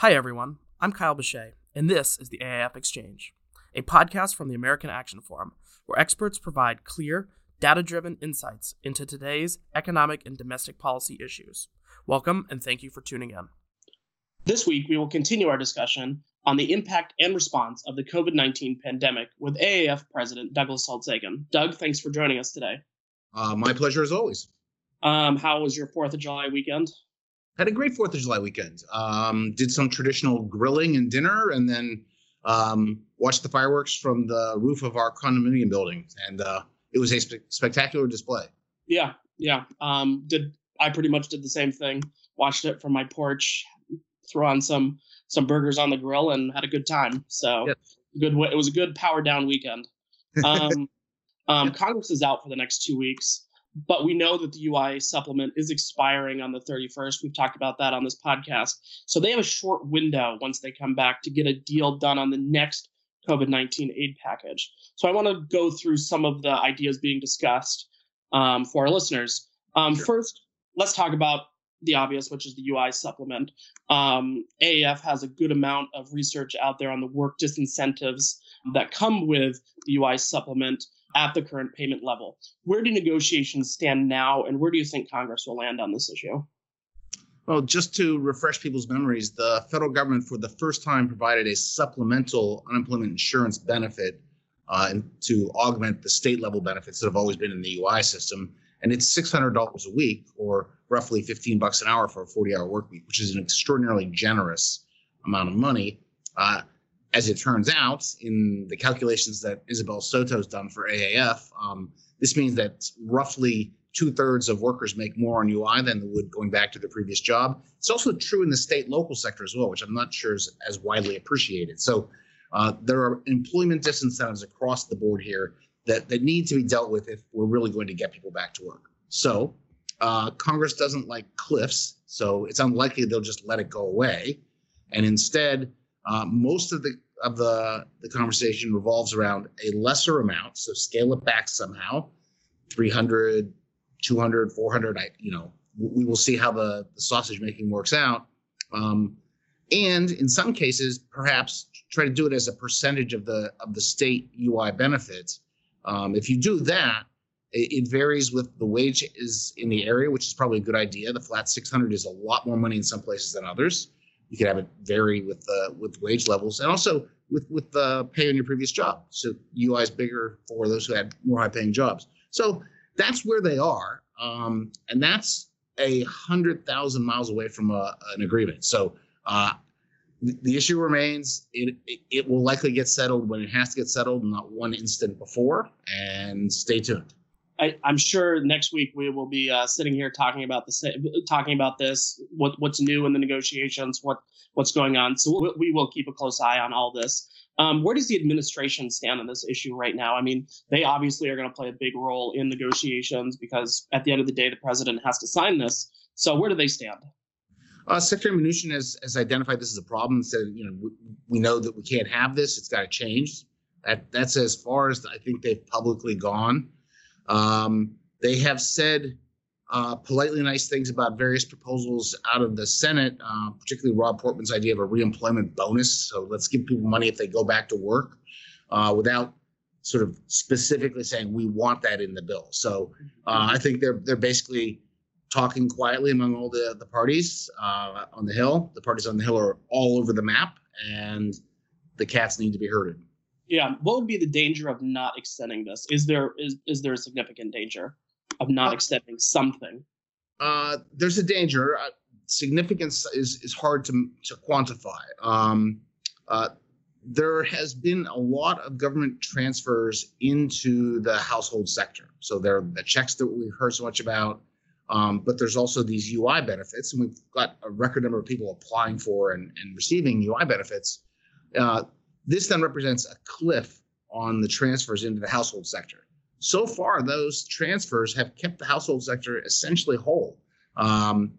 Hi, everyone. I'm Kyle Bechet, and this is the AAF Exchange, a podcast from the American Action Forum, where experts provide clear, data driven insights into today's economic and domestic policy issues. Welcome, and thank you for tuning in. This week, we will continue our discussion on the impact and response of the COVID 19 pandemic with AAF President Douglas Holtz-Eakin. Doug, thanks for joining us today. Uh, my pleasure as always. Um, how was your 4th of July weekend? Had a great Fourth of July weekend. Um, did some traditional grilling and dinner, and then um, watched the fireworks from the roof of our condominium building, and uh, it was a spe- spectacular display. Yeah, yeah. Um, did I pretty much did the same thing? Watched it from my porch, threw on some some burgers on the grill, and had a good time. So Yep. good. It was a good power down weekend. Um, um, Congress is out for the next two weeks, but we know that the UI supplement is expiring on the 31st. We've talked about that on this podcast. So they have a short window once they come back to get a deal done on the next COVID 19 aid package. So I want to go through some of the ideas being discussed um, for our listeners. Um, Sure. First, let's talk about the obvious, which is the UI supplement. Um, AAF has a good amount of research out there on the work disincentives that come with the UI supplement at the current payment level. Where do negotiations stand now, and where do you think Congress will land on this issue? Well, just to refresh people's memories, the federal government for the first time provided a supplemental unemployment insurance benefit uh, to augment the state level benefits that have always been in the UI system. And it's $600 a week or roughly 15 bucks an hour for a 40 hour work week, which is an extraordinarily generous amount of money. Uh, as it turns out, in the calculations that Isabel Soto's done for AAF, um, this means that roughly two thirds of workers make more on UI than they would going back to their previous job. It's also true in the state local sector as well, which I'm not sure is as widely appreciated. So uh, there are employment disincentives across the board here that, that need to be dealt with if we're really going to get people back to work. So uh, Congress doesn't like cliffs, so it's unlikely they'll just let it go away. And instead, uh, most of the of the the conversation revolves around a lesser amount, so scale it back somehow, 300, 200, 400. I you know we will see how the, the sausage making works out. Um, and in some cases, perhaps try to do it as a percentage of the of the state UI benefits. Um, if you do that, it, varies with the wage is in the area, which is probably a good idea. The flat 600 is a lot more money in some places than others. You could have it vary with the with wage levels and also with with the pay on your previous job. So UI is bigger for those who had more high paying jobs. So that's where they are, um, and that's a hundred thousand miles away from a, an agreement. So uh, the, the issue remains. It, it it will likely get settled when it has to get settled, not one instant before. And stay tuned. I, I'm sure next week we will be uh, sitting here talking about the sa- talking about this, what what's new in the negotiations, what what's going on. So we, we will keep a close eye on all this. Um, where does the administration stand on this issue right now? I mean, they obviously are going to play a big role in negotiations because at the end of the day, the president has to sign this. So where do they stand? Uh, Secretary Mnuchin has, has identified this as a problem. Said, you know, we, we know that we can't have this. It's got to change. That that's as far as I think they've publicly gone. Um, they have said uh, politely nice things about various proposals out of the Senate, uh, particularly Rob Portman's idea of a reemployment bonus. So let's give people money if they go back to work, uh, without sort of specifically saying we want that in the bill. So uh, I think they're they're basically talking quietly among all the the parties uh, on the hill. The parties on the hill are all over the map, and the cats need to be herded. Yeah, what would be the danger of not extending this? Is there is is there a significant danger of not Uh, extending something? Uh, there's a danger. Uh, significance is is hard to to quantify. Um, uh, there has been a lot of government transfers into the household sector. So there are the checks that we've heard so much about, um, but there's also these UI benefits, and we've got a record number of people applying for and, and receiving UI benefits. Uh, this then represents a cliff on the transfers into the household sector. So far, those transfers have kept the household sector essentially whole. Um,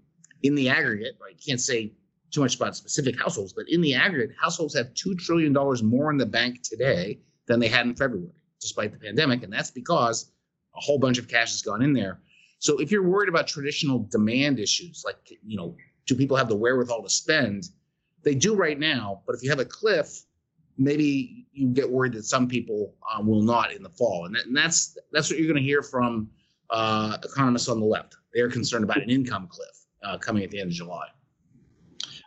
in the aggregate, I can't say too much about specific households, but in the aggregate, households have $2 trillion more in the bank today than they had in February, despite the pandemic. And that's because a whole bunch of cash has gone in there. So if you're worried about traditional demand issues, like, you know, do people have the wherewithal to spend? they do right now. But if you have a cliff, maybe you get worried that some people um, will not in the fall, and, that, and that's that's what you're going to hear from uh, economists on the left. They're concerned about an income cliff uh, coming at the end of July.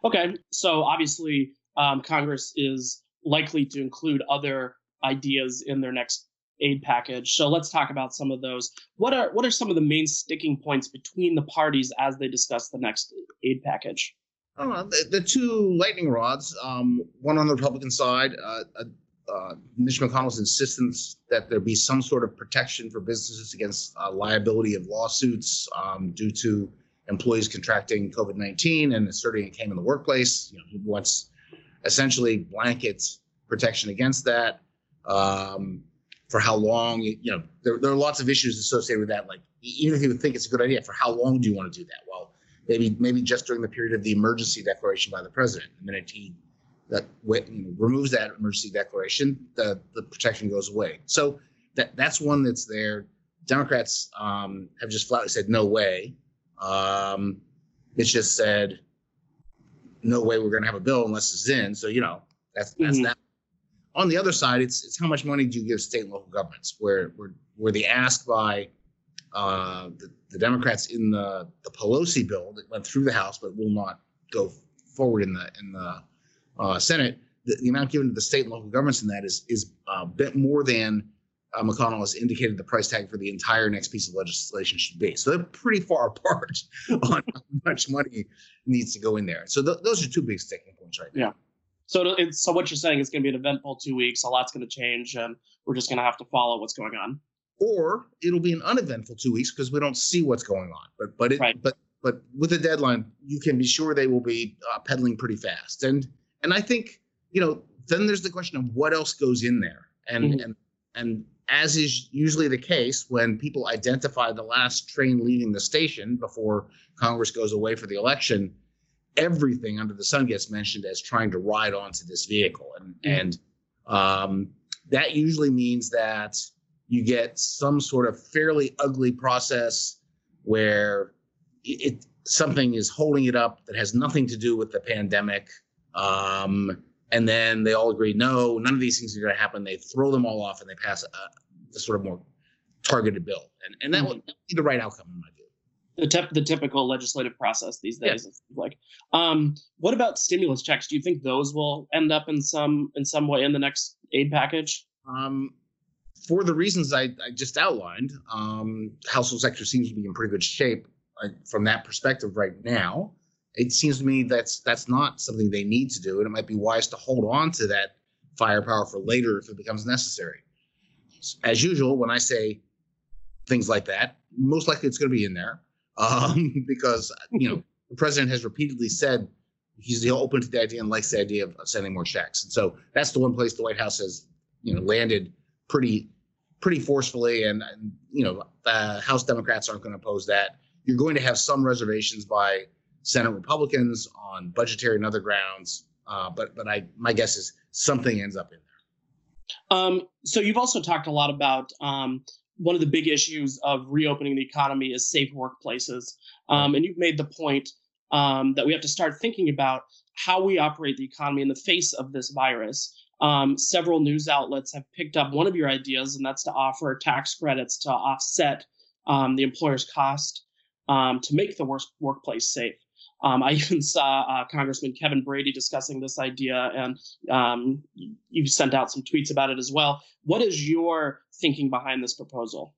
Okay, so obviously um, Congress is likely to include other ideas in their next aid package. So let's talk about some of those. What are what are some of the main sticking points between the parties as they discuss the next aid package? Uh, the, the, two lightning rods, um, one on the Republican side, uh, uh, uh, Mitch McConnell's insistence that there be some sort of protection for businesses against uh, liability of lawsuits um, due to employees contracting COVID 19 and asserting it came in the workplace. You know, he wants essentially blanket protection against that. Um, for how long, you know, there, there are lots of issues associated with that. Like, even if you would think it's a good idea, for how long do you want to do that? Well, maybe maybe just during the period of the emergency declaration by the president. The minute he that you know, removes that emergency declaration, the the protection goes away. So that that's one that's there. Democrats um, have just flatly said no way. Um, it's just said no way we're going to have a bill unless it's in. So you know that's that's mm-hmm. that. On the other side, it's it's how much money do you give state and local governments? Where where where the ask by uh, the, the Democrats in the the Pelosi bill that went through the House but will not go forward in the in the uh, Senate, the, the, amount given to the state and local governments in that is is a bit more than uh, McConnell has indicated the price tag for the entire next piece of legislation should be. So they're pretty far apart on how much money needs to go in there. So th- those are two big sticking points right now. Yeah. So so what you're saying is going to be an eventful two weeks. A lot's going to change, and we're just going to have to follow what's going on or it'll be an uneventful two weeks because we don't see what's going on. But but it right. but but with a deadline, you can be sure they will be uh, pedaling pretty fast. And and I think you know then there's the question of what else goes in there. And mm-hmm. and and as is usually the case when people identify the last train leaving the station before Congress goes away for the election, everything under the sun gets mentioned as trying to ride onto this vehicle. And mm-hmm. and um, that usually means that you get some sort of fairly ugly process where it something is holding it up that has nothing to do with the pandemic. Um, and then they all agree, no, none of these things are going to happen. They throw them all off and they pass a, a sort of more targeted bill, and and that would be the right outcome in my view. The, the typical legislative process these days. Yeah. Like, um, what about stimulus checks? Do you think those will end up in some in some way in the next aid package? Um, for the reasons I, I just outlined, um, household sector seems to be in pretty good shape uh, from that perspective right now. It seems to me that's that's not something they need to do, and it might be wise to hold on to that firepower for later if it becomes necessary. As usual, when I say things like that, most likely it's going to be in there um, because you know the president has repeatedly said he's open to the idea and likes the idea of, of sending more checks, and so that's the one place the White House has you know landed pretty pretty forcefully, and, and you know, uh, House Democrats aren't going to oppose that. You're going to have some reservations by Senate Republicans on budgetary and other grounds, uh, but but I my guess is something ends up in there. Um, so you've also talked a lot about um, one of the big issues of reopening the economy is safe workplaces, um, and you've made the point um, that we have to start thinking about how we operate the economy in the face of this virus. Um, several news outlets have picked up one of your ideas, and that's to offer tax credits to offset um, the employer's cost um, to make the workplace safe. Um, I even saw uh, Congressman Kevin Brady discussing this idea, and um, you've sent out some tweets about it as well. What is your thinking behind this proposal?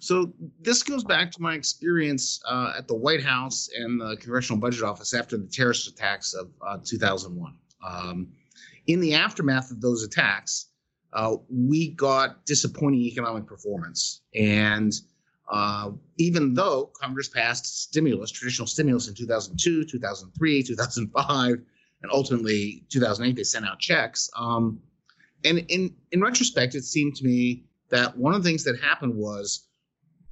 So this goes back to my experience uh, at the White House and the Congressional Budget Office after the terrorist attacks of uh, 2001. Um, in the aftermath of those attacks, uh, we got disappointing economic performance. And uh, even though Congress passed stimulus, traditional stimulus in 2002, 2003, 2005, and ultimately 2008, they sent out checks. Um, and in, in retrospect, it seemed to me that one of the things that happened was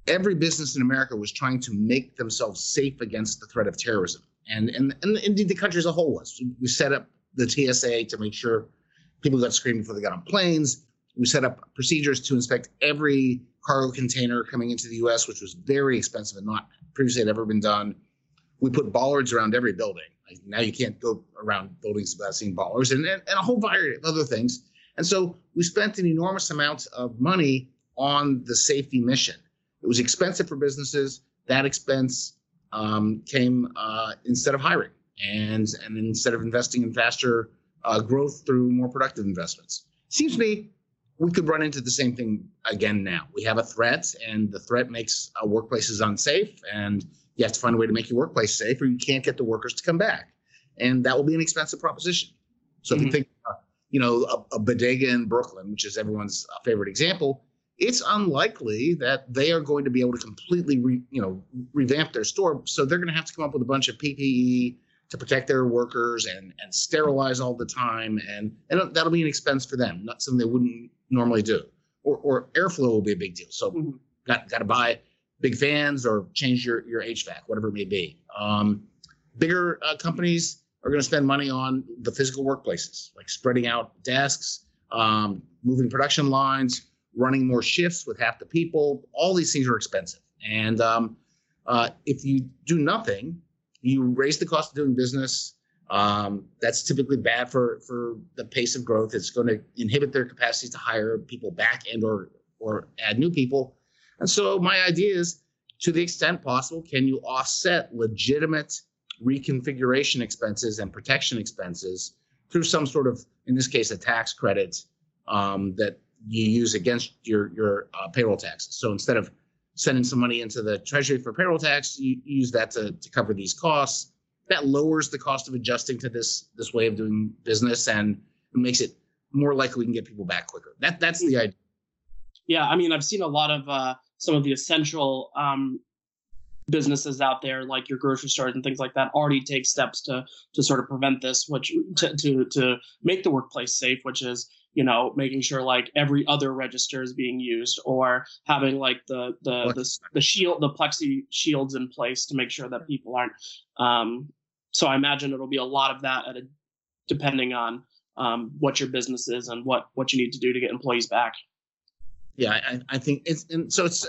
every business in America was trying to make themselves safe against the threat of terrorism. And, and, and indeed, the country as a whole was. We set up the TSA to make sure people got screened before they got on planes. We set up procedures to inspect every cargo container coming into the U.S., which was very expensive and not previously had ever been done. We put bollards around every building. Like now you can't go around buildings without seeing bollards and, and, and a whole variety of other things. And so we spent an enormous amount of money on the safety mission. It was expensive for businesses. That expense um, came uh, instead of hiring and and instead of investing in faster uh, growth through more productive investments. Seems to me we could run into the same thing again now. We have a threat, and the threat makes uh, workplaces unsafe, and you have to find a way to make your workplace safe, or you can't get the workers to come back, and that will be an expensive proposition. So mm-hmm. if you think, uh, you know, a, a bodega in Brooklyn, which is everyone's uh, favorite example, it's unlikely that they are going to be able to completely, re, you know, revamp their store. So they're going to have to come up with a bunch of PPE to protect their workers and and sterilize all the time, and and that'll be an expense for them, not something they wouldn't normally do. Or or airflow will be a big deal. So mm-hmm. got got to buy big fans or change your your HVAC, whatever it may be. Um, bigger uh, companies are going to spend money on the physical workplaces, like spreading out desks, um, moving production lines, running more shifts with half the people. All these things are expensive, and um, uh, if you do nothing, you raise the cost of doing business. Um, that's typically bad for for the pace of growth. It's going to inhibit their capacity to hire people back and or or add new people. And so my idea is, to the extent possible, can you offset legitimate reconfiguration expenses and protection expenses through some sort of, in this case, a tax credit um, that you use against your your uh, payroll taxes. So instead of sending some money into the treasury for payroll tax, you, you use that to, to cover these costs. That lowers the cost of adjusting to this this way of doing business and makes it more likely we can get people back quicker. That that's the idea. Yeah, I mean, I've seen a lot of uh, some of the essential um, businesses out there, like your grocery stores and things like that, already take steps to to sort of prevent this, which to to, to make the workplace safe, which is you know making sure like every other register is being used or having like the the the, the shield the plexi shields in place to make sure that people aren't um so i imagine it'll be a lot of that at a, depending on um, what your business is and what what you need to do to get employees back. Yeah i, I think it's and so it's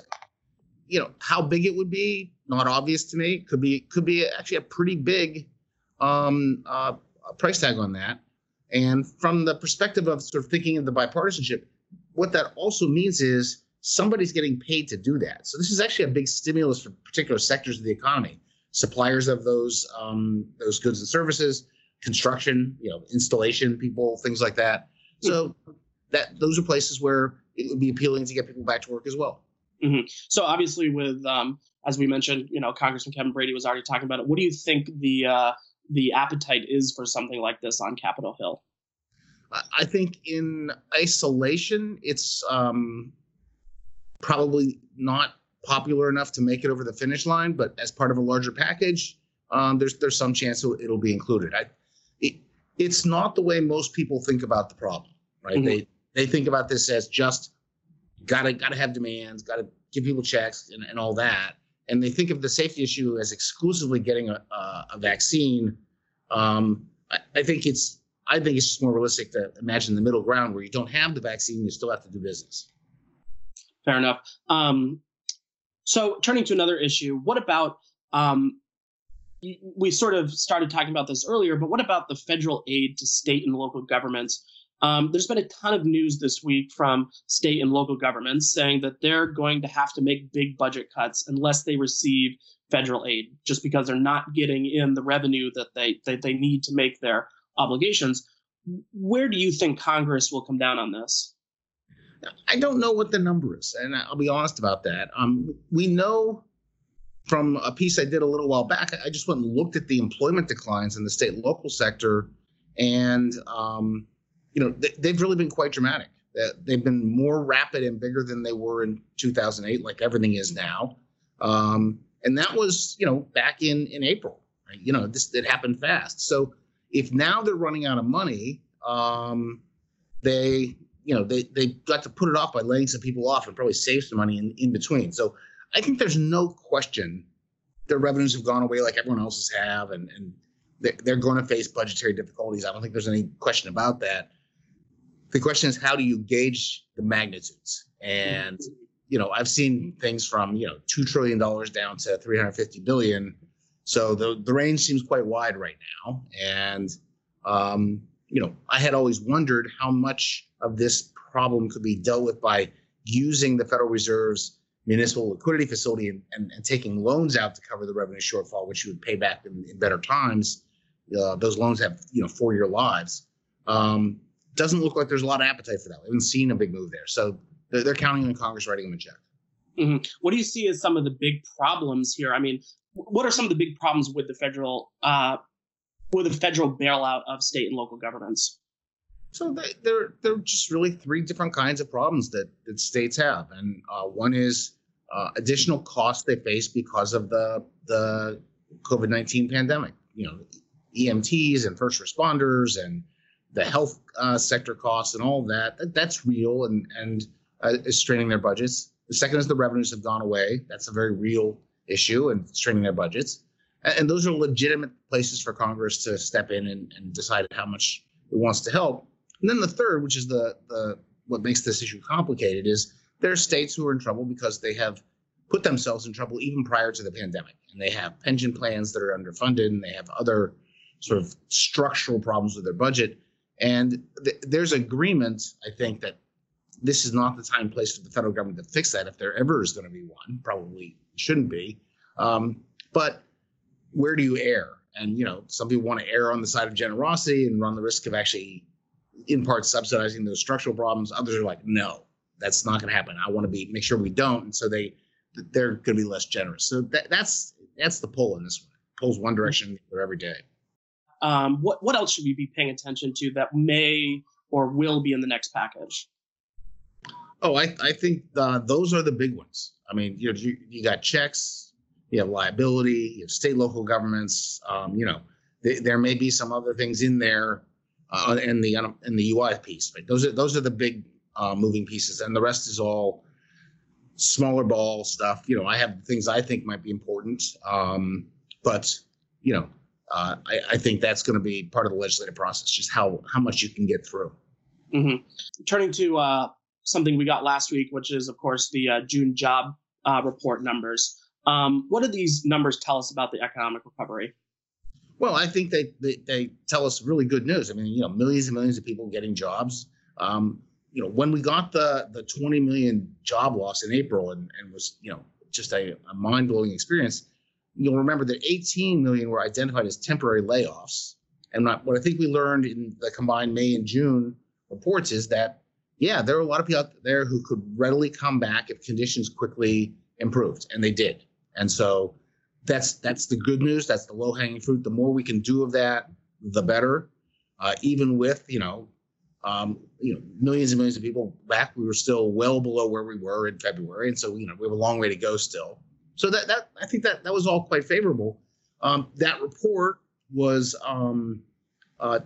you know how big it would be not obvious to me. Could be could be actually a pretty big um uh price tag on that and from the perspective of sort of thinking of the bipartisanship, what that also means is somebody's getting paid to do that. So this is actually a big stimulus for particular sectors of the economy, suppliers of those um, those goods and services, construction, you know, installation people, things like that. So that those are places where it would be appealing to get people back to work as well. Mm-hmm. So obviously, with um, as we mentioned, you know, Congressman Kevin Brady was already talking about it. What do you think the uh, the appetite is for something like this on Capitol Hill? I think in isolation, it's um, probably not popular enough to make it over the finish line. But as part of a larger package, um, there's there's some chance it'll be included. I, it, it's not the way most people think about the problem, right? Mm-hmm. They they think about this as just gotta gotta have demands, gotta give people checks and, and all that and they think of the safety issue as exclusively getting a, a, vaccine, um, I, I, think it's I think it's just more realistic to imagine the middle ground where you don't have the vaccine, you still have to do business. Fair enough. Um, so turning to another issue, what about um, we sort of started talking about this earlier, but what about the federal aid to state and local governments? Um, there's been a ton of news this week from state and local governments saying that they're going to have to make big budget cuts unless they receive federal aid, just because they're not getting in the revenue that they that they need to make their obligations. Where do you think Congress will come down on this? I don't know what the number is, and I'll be honest about that. Um, we know from a piece I did a little while back. I just went and looked at the employment declines in the state and local sector, and um, you know, they, have really been quite dramatic. They've been more rapid and bigger than they were in 2008, like everything is now. Um, and that was, you know, back in in April. Right? You know, this it happened fast. So if now they're running out of money, um, they, you know, they they got to put it off by laying some people off and probably save some money in, in between. So I think there's no question their revenues have gone away like everyone else's have, and and they're going to face budgetary difficulties. I don't think there's any question about that the question is how do you gauge the magnitudes and you know i've seen things from you know $2 trillion down to 350 billion So the the range seems quite wide right now, and um, you know I had always wondered how much of this problem could be dealt with by using the Federal Reserve's municipal liquidity facility and, and, and taking loans out to cover the revenue shortfall, which you would pay back in, in better times. Uh, those loans have you know four year lives. Um, doesn't look like there's a lot of appetite for that. We haven't seen a big move there, so they're, they're counting on Congress writing them a check. Mm-hmm. What do you see as some of the big problems here? I mean, what are some of the big problems with the federal uh, with the federal bailout of state and local governments? So they, there, there are just really three different kinds of problems that, that states have, and uh, one is uh, additional costs they face because of the the COVID nineteen pandemic. You know, EMTs and first responders and the health uh, sector costs and all that, that that's real and and uh, is straining their budgets. The second is the revenues have gone away. That's a very real issue and straining their budgets. And, and those are legitimate places for Congress to step in and, and decide how much it wants to help. And then the third, which is the the what makes this issue complicated, is there are states who are in trouble because they have put themselves in trouble even prior to the pandemic, and they have pension plans that are underfunded, and they have other sort of structural problems with their budget. And th- there's agreement, I think, that this is not the time place for the federal government to fix that if there ever is going to be one. Probably shouldn't be. Um, but where do you err? And you know, some people want to err on the side of generosity and run the risk of actually in part subsidizing those structural problems. Others are like, no, that's not going to happen. I want to be make sure we don't. And so they they're going to be less generous. So that, that's that's the pull in this one. Pulls one direction every day. Um, what what else should we be paying attention to that may or will be in the next package? Oh, I, I think uh, those are the big ones. I mean, you, you you got checks, you have liability, you have state local governments. Um, you know, th- there may be some other things in there uh, in the in the UI piece, but those are those are the big uh, moving pieces, and the rest is all smaller ball stuff. You know, I have things I think might be important, um, but you know, uh, I, I, think that's going to be part of the legislative process, just how how much you can get through. Mm-hmm. Turning to uh, something we got last week, which is of course the uh, June job uh, report numbers. Um, what do these numbers tell us about the economic recovery? Well, I think they, they, they tell us really good news. I mean, you know, millions and millions of people getting jobs. Um, you know, when we got the the 20 million job loss in April and, and was, you know, just a, a mind blowing experience, you'll remember that 18 million were identified as temporary layoffs. And what I think we learned in the combined May and June reports is that, yeah, there are a lot of people out there who could readily come back if conditions quickly improved, and they did. And so that's that's the good news. That's the low hanging fruit. The more we can do of that, the better. Uh, even with you know um, you know, millions and millions of people back, we were still well below where we were in February, and so you know we have a long way to go still. So that that I think that that was all quite favorable. Um, that report was um, uh,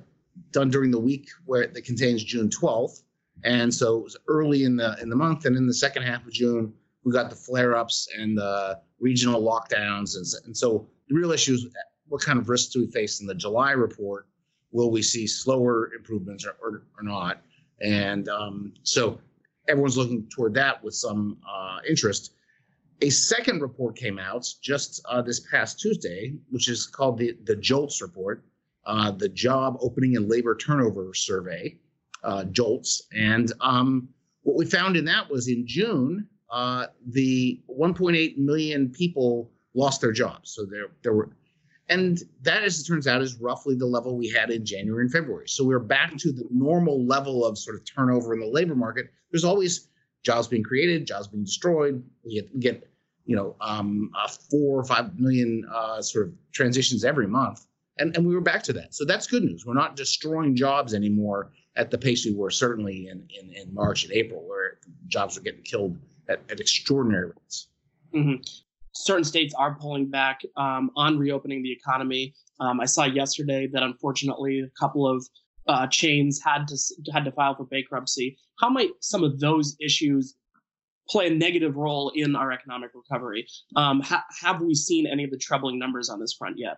done during the week where that contains June 12th, and so it was early in the in the month, and in the second half of June we got the flare-ups and the regional lockdowns, and, and so the real issue is what kind of risks do we face in the July report will we see slower improvements or, or, or not? And um, so everyone's looking toward that with some uh, interest. A second report came out just uh, this past Tuesday, which is called the, the JOLTS report, uh, the Job Opening and Labor Turnover Survey, uh, JOLTS. And um, what we found in that was in June, uh, the 1.8 million people lost their jobs. So there, there were and that, as it turns out, is roughly the level we had in January and February. So we're back to the normal level of sort of turnover in the labor market. There's always jobs being created, jobs being destroyed. We get, we get you know, um, uh, four or five million uh, sort of transitions every month. And, and we were back to that. So that's good news. We're not destroying jobs anymore at the pace we were certainly in, in, in March and April, where jobs were getting killed at, at extraordinary rates. Mm-hmm certain states are pulling back um, on reopening the economy. Um, I saw yesterday that unfortunately a couple of uh, chains had to had to file for bankruptcy. How might some of those issues play a negative role in our economic recovery? Um, ha- have we seen any of the troubling numbers on this front yet?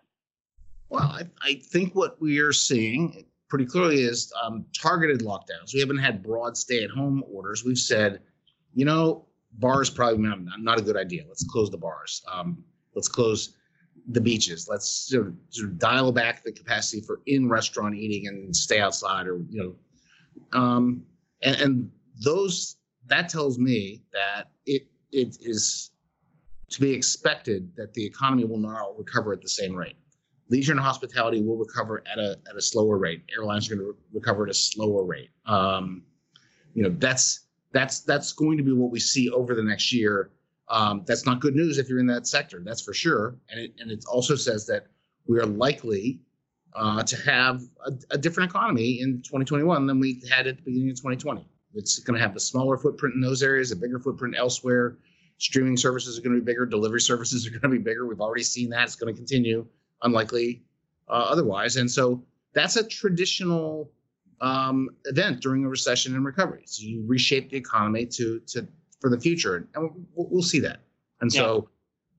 Well, I, I think what we are seeing pretty clearly is um, targeted lockdowns. We haven't had broad stay-at-home orders. We've said, you know, bars probably not, not a good idea. Let's close the bars. Um, let's close the beaches. Let's sort of, sort of dial back the capacity for in-restaurant eating and stay outside, or you know, um, and, and those that tells me that it it is to be expected that the economy will not recover at the same rate. Leisure and hospitality will recover at a at a slower rate. Airlines are going to re- recover at a slower rate. Um, you know, that's that's that's going to be what we see over the next year. Um, that's not good news if you're in that sector, that's for sure. And it and it also says that we are likely uh, to have a, a different economy in 2021 than we had at the beginning of 2020. It's going to have a smaller footprint in those areas, a bigger footprint elsewhere. Streaming services are going to be bigger. Delivery services are going to be bigger. We've already seen that. It's going to continue, unlikely uh, otherwise. And so that's a traditional um, event during a recession and recovery. So you reshape the economy to to for the future, and we'll, we'll see that. And so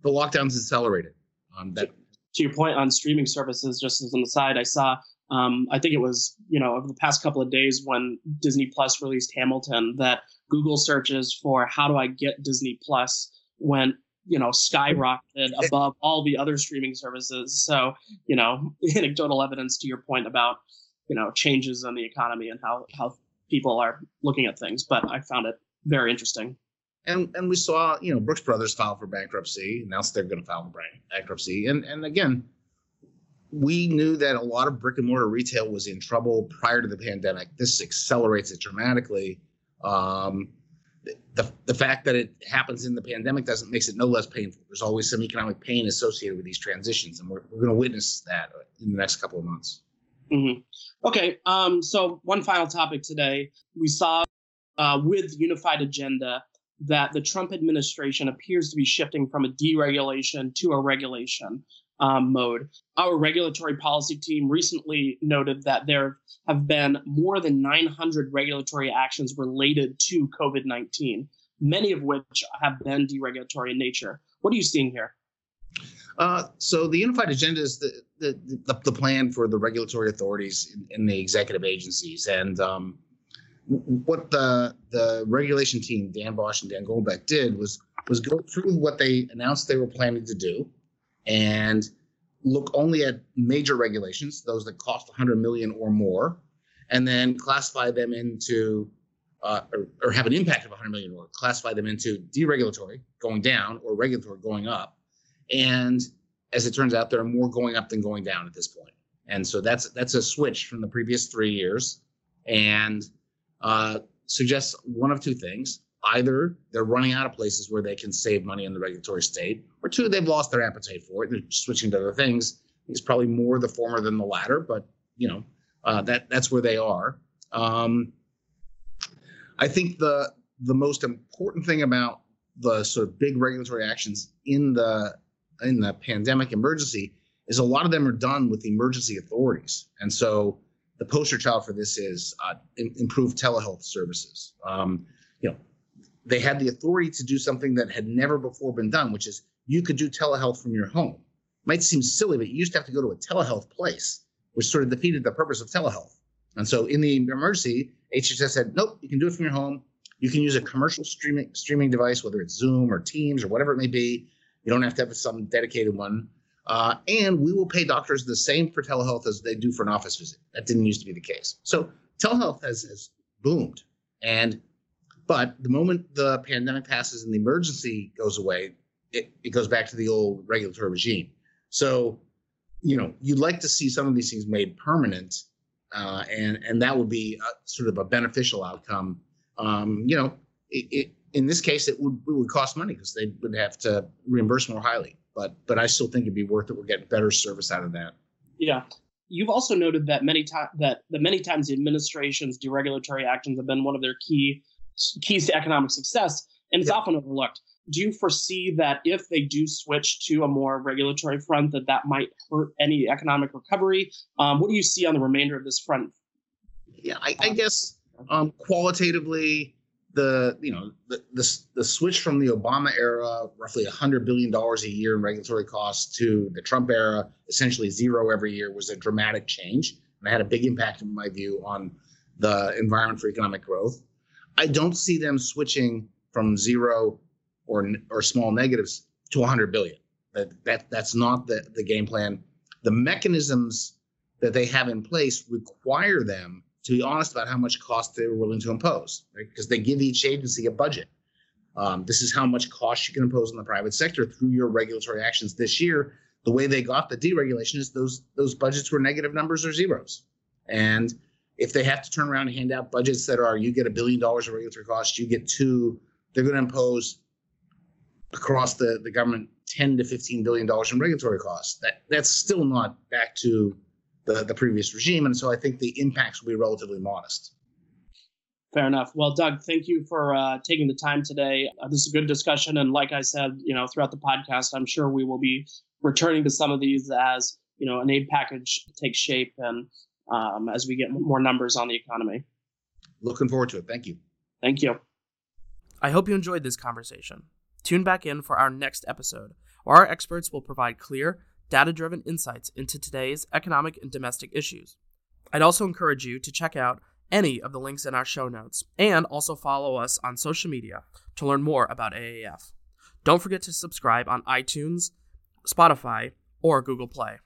the lockdowns accelerated. Um, that to your point on streaming services, just as an aside, I saw um, I think it was you know over the past couple of days when Disney Plus released Hamilton that Google searches for how do I get Disney Plus went you know skyrocketed above all the other streaming services. So you know anecdotal evidence to your point about you know changes in the economy and how how people are looking at things. But I found it very interesting. And and we saw you know Brooks Brothers file for bankruptcy, announced they're going to file for bankruptcy, and and again we knew that a lot of brick and mortar retail was in trouble prior to the pandemic. This accelerates it dramatically. Um, the, the fact that it happens in the pandemic doesn't makes it no less painful. There's always some economic pain associated with these transitions, and we're, we're going to witness that in the next couple of months. Mm-hmm. Okay, um, so one final topic today. We saw uh, with Unified Agenda that the Trump administration appears to be shifting from a deregulation to a regulation um, mode. Our regulatory policy team recently noted that there have been more than 900 regulatory actions related to COVID 19, many of which have been deregulatory in nature. What are you seeing here? Uh, so the unified agenda is the, the, the, plan for the regulatory authorities in, in the executive agencies. And um, what the the regulation team, Dan Bosch and Dan Goldbeck, did was was go through what they announced they were planning to do, and look only at major regulations, those that cost 100 million or more, and then classify them into uh, or, or, have an impact of 100 million or classify them into deregulatory, going down, or regulatory, going up. And as it turns out, there are more going up than going down at this point. And so that's that's a switch from the previous three years, and uh, suggests one of two things: either they're running out of places where they can save money in the regulatory state, or two, they've lost their appetite for it they're switching to other things. It's probably more the former than the latter, but you know uh, that that's where they are. Um, I think the the most important thing about the sort of big regulatory actions in the in the pandemic emergency is a lot of them are done with the emergency authorities, and so the poster child for this is uh, improved telehealth services. Um, you know, they had the authority to do something that had never before been done, which is you could do telehealth from your home. Might seem silly, but you used to have to go to a telehealth place, which sort of defeated the purpose of telehealth. And so in the emergency, HHS said, nope, you can do it from your home. You can use a commercial streaming streaming device, whether it's Zoom or Teams or whatever it may be. You don't have to have some dedicated one. Uh, and we will pay doctors the same for telehealth as they do for an office visit. That didn't used to be the case. So telehealth has, has boomed. And but the moment the pandemic passes and the emergency goes away, it, it goes back to the old regulatory regime. So, you know, you'd like to see some of these things made permanent, uh, and and that would be a, sort of a beneficial outcome. Um, you know, it, it, in this case, it would it would cost money because they would have to reimburse more highly. But but I still think it'd be worth it. We're getting better service out of that. Yeah. You've also noted that many times that the many times the administration's deregulatory actions have been one of their key keys to economic success, and it's often overlooked. Do you foresee that if they do switch to a more regulatory front, that that might hurt any economic recovery? Um, what do you see on the remainder of this front? Yeah, I, I guess um, qualitatively, the you know the, the the switch from the Obama era, roughly hundred billion dollars a year in regulatory costs, to the Trump era, essentially zero every year, was a dramatic change, and it had a big impact, in my view, on the environment for economic growth. I don't see them switching from zero or or small negatives to 100 billion. That that that's not the the game plan. The mechanisms that they have in place require them to be honest about how much cost they're willing to impose, right? Because they give each agency a budget. Um, this is how much cost you can impose on the private sector through your regulatory actions this year. The way they got the deregulation is those those budgets were negative numbers or zeros, and if they have to turn around and hand out budgets that are you get a billion dollars of regulatory costs, you get two, they're going to impose across the, the government 10 to 15 billion dollars in regulatory costs. That that's still not back to the, the previous regime. And so I think the impacts will be relatively modest. Fair enough. Well, Doug, thank you for uh, taking the time today. Uh, this is a good discussion, and like I said, you know, throughout the podcast, I'm sure we will be returning to some of these as you know an aid package takes shape and um, as we get more numbers on the economy. Looking forward to it. Thank you. Thank you. I hope you enjoyed this conversation. Tune back in for our next episode, where our experts will provide clear, data driven insights into today's economic and domestic issues. I'd also encourage you to check out any of the links in our show notes and also follow us on social media to learn more about AAF. Don't forget to subscribe on iTunes, Spotify, or Google Play.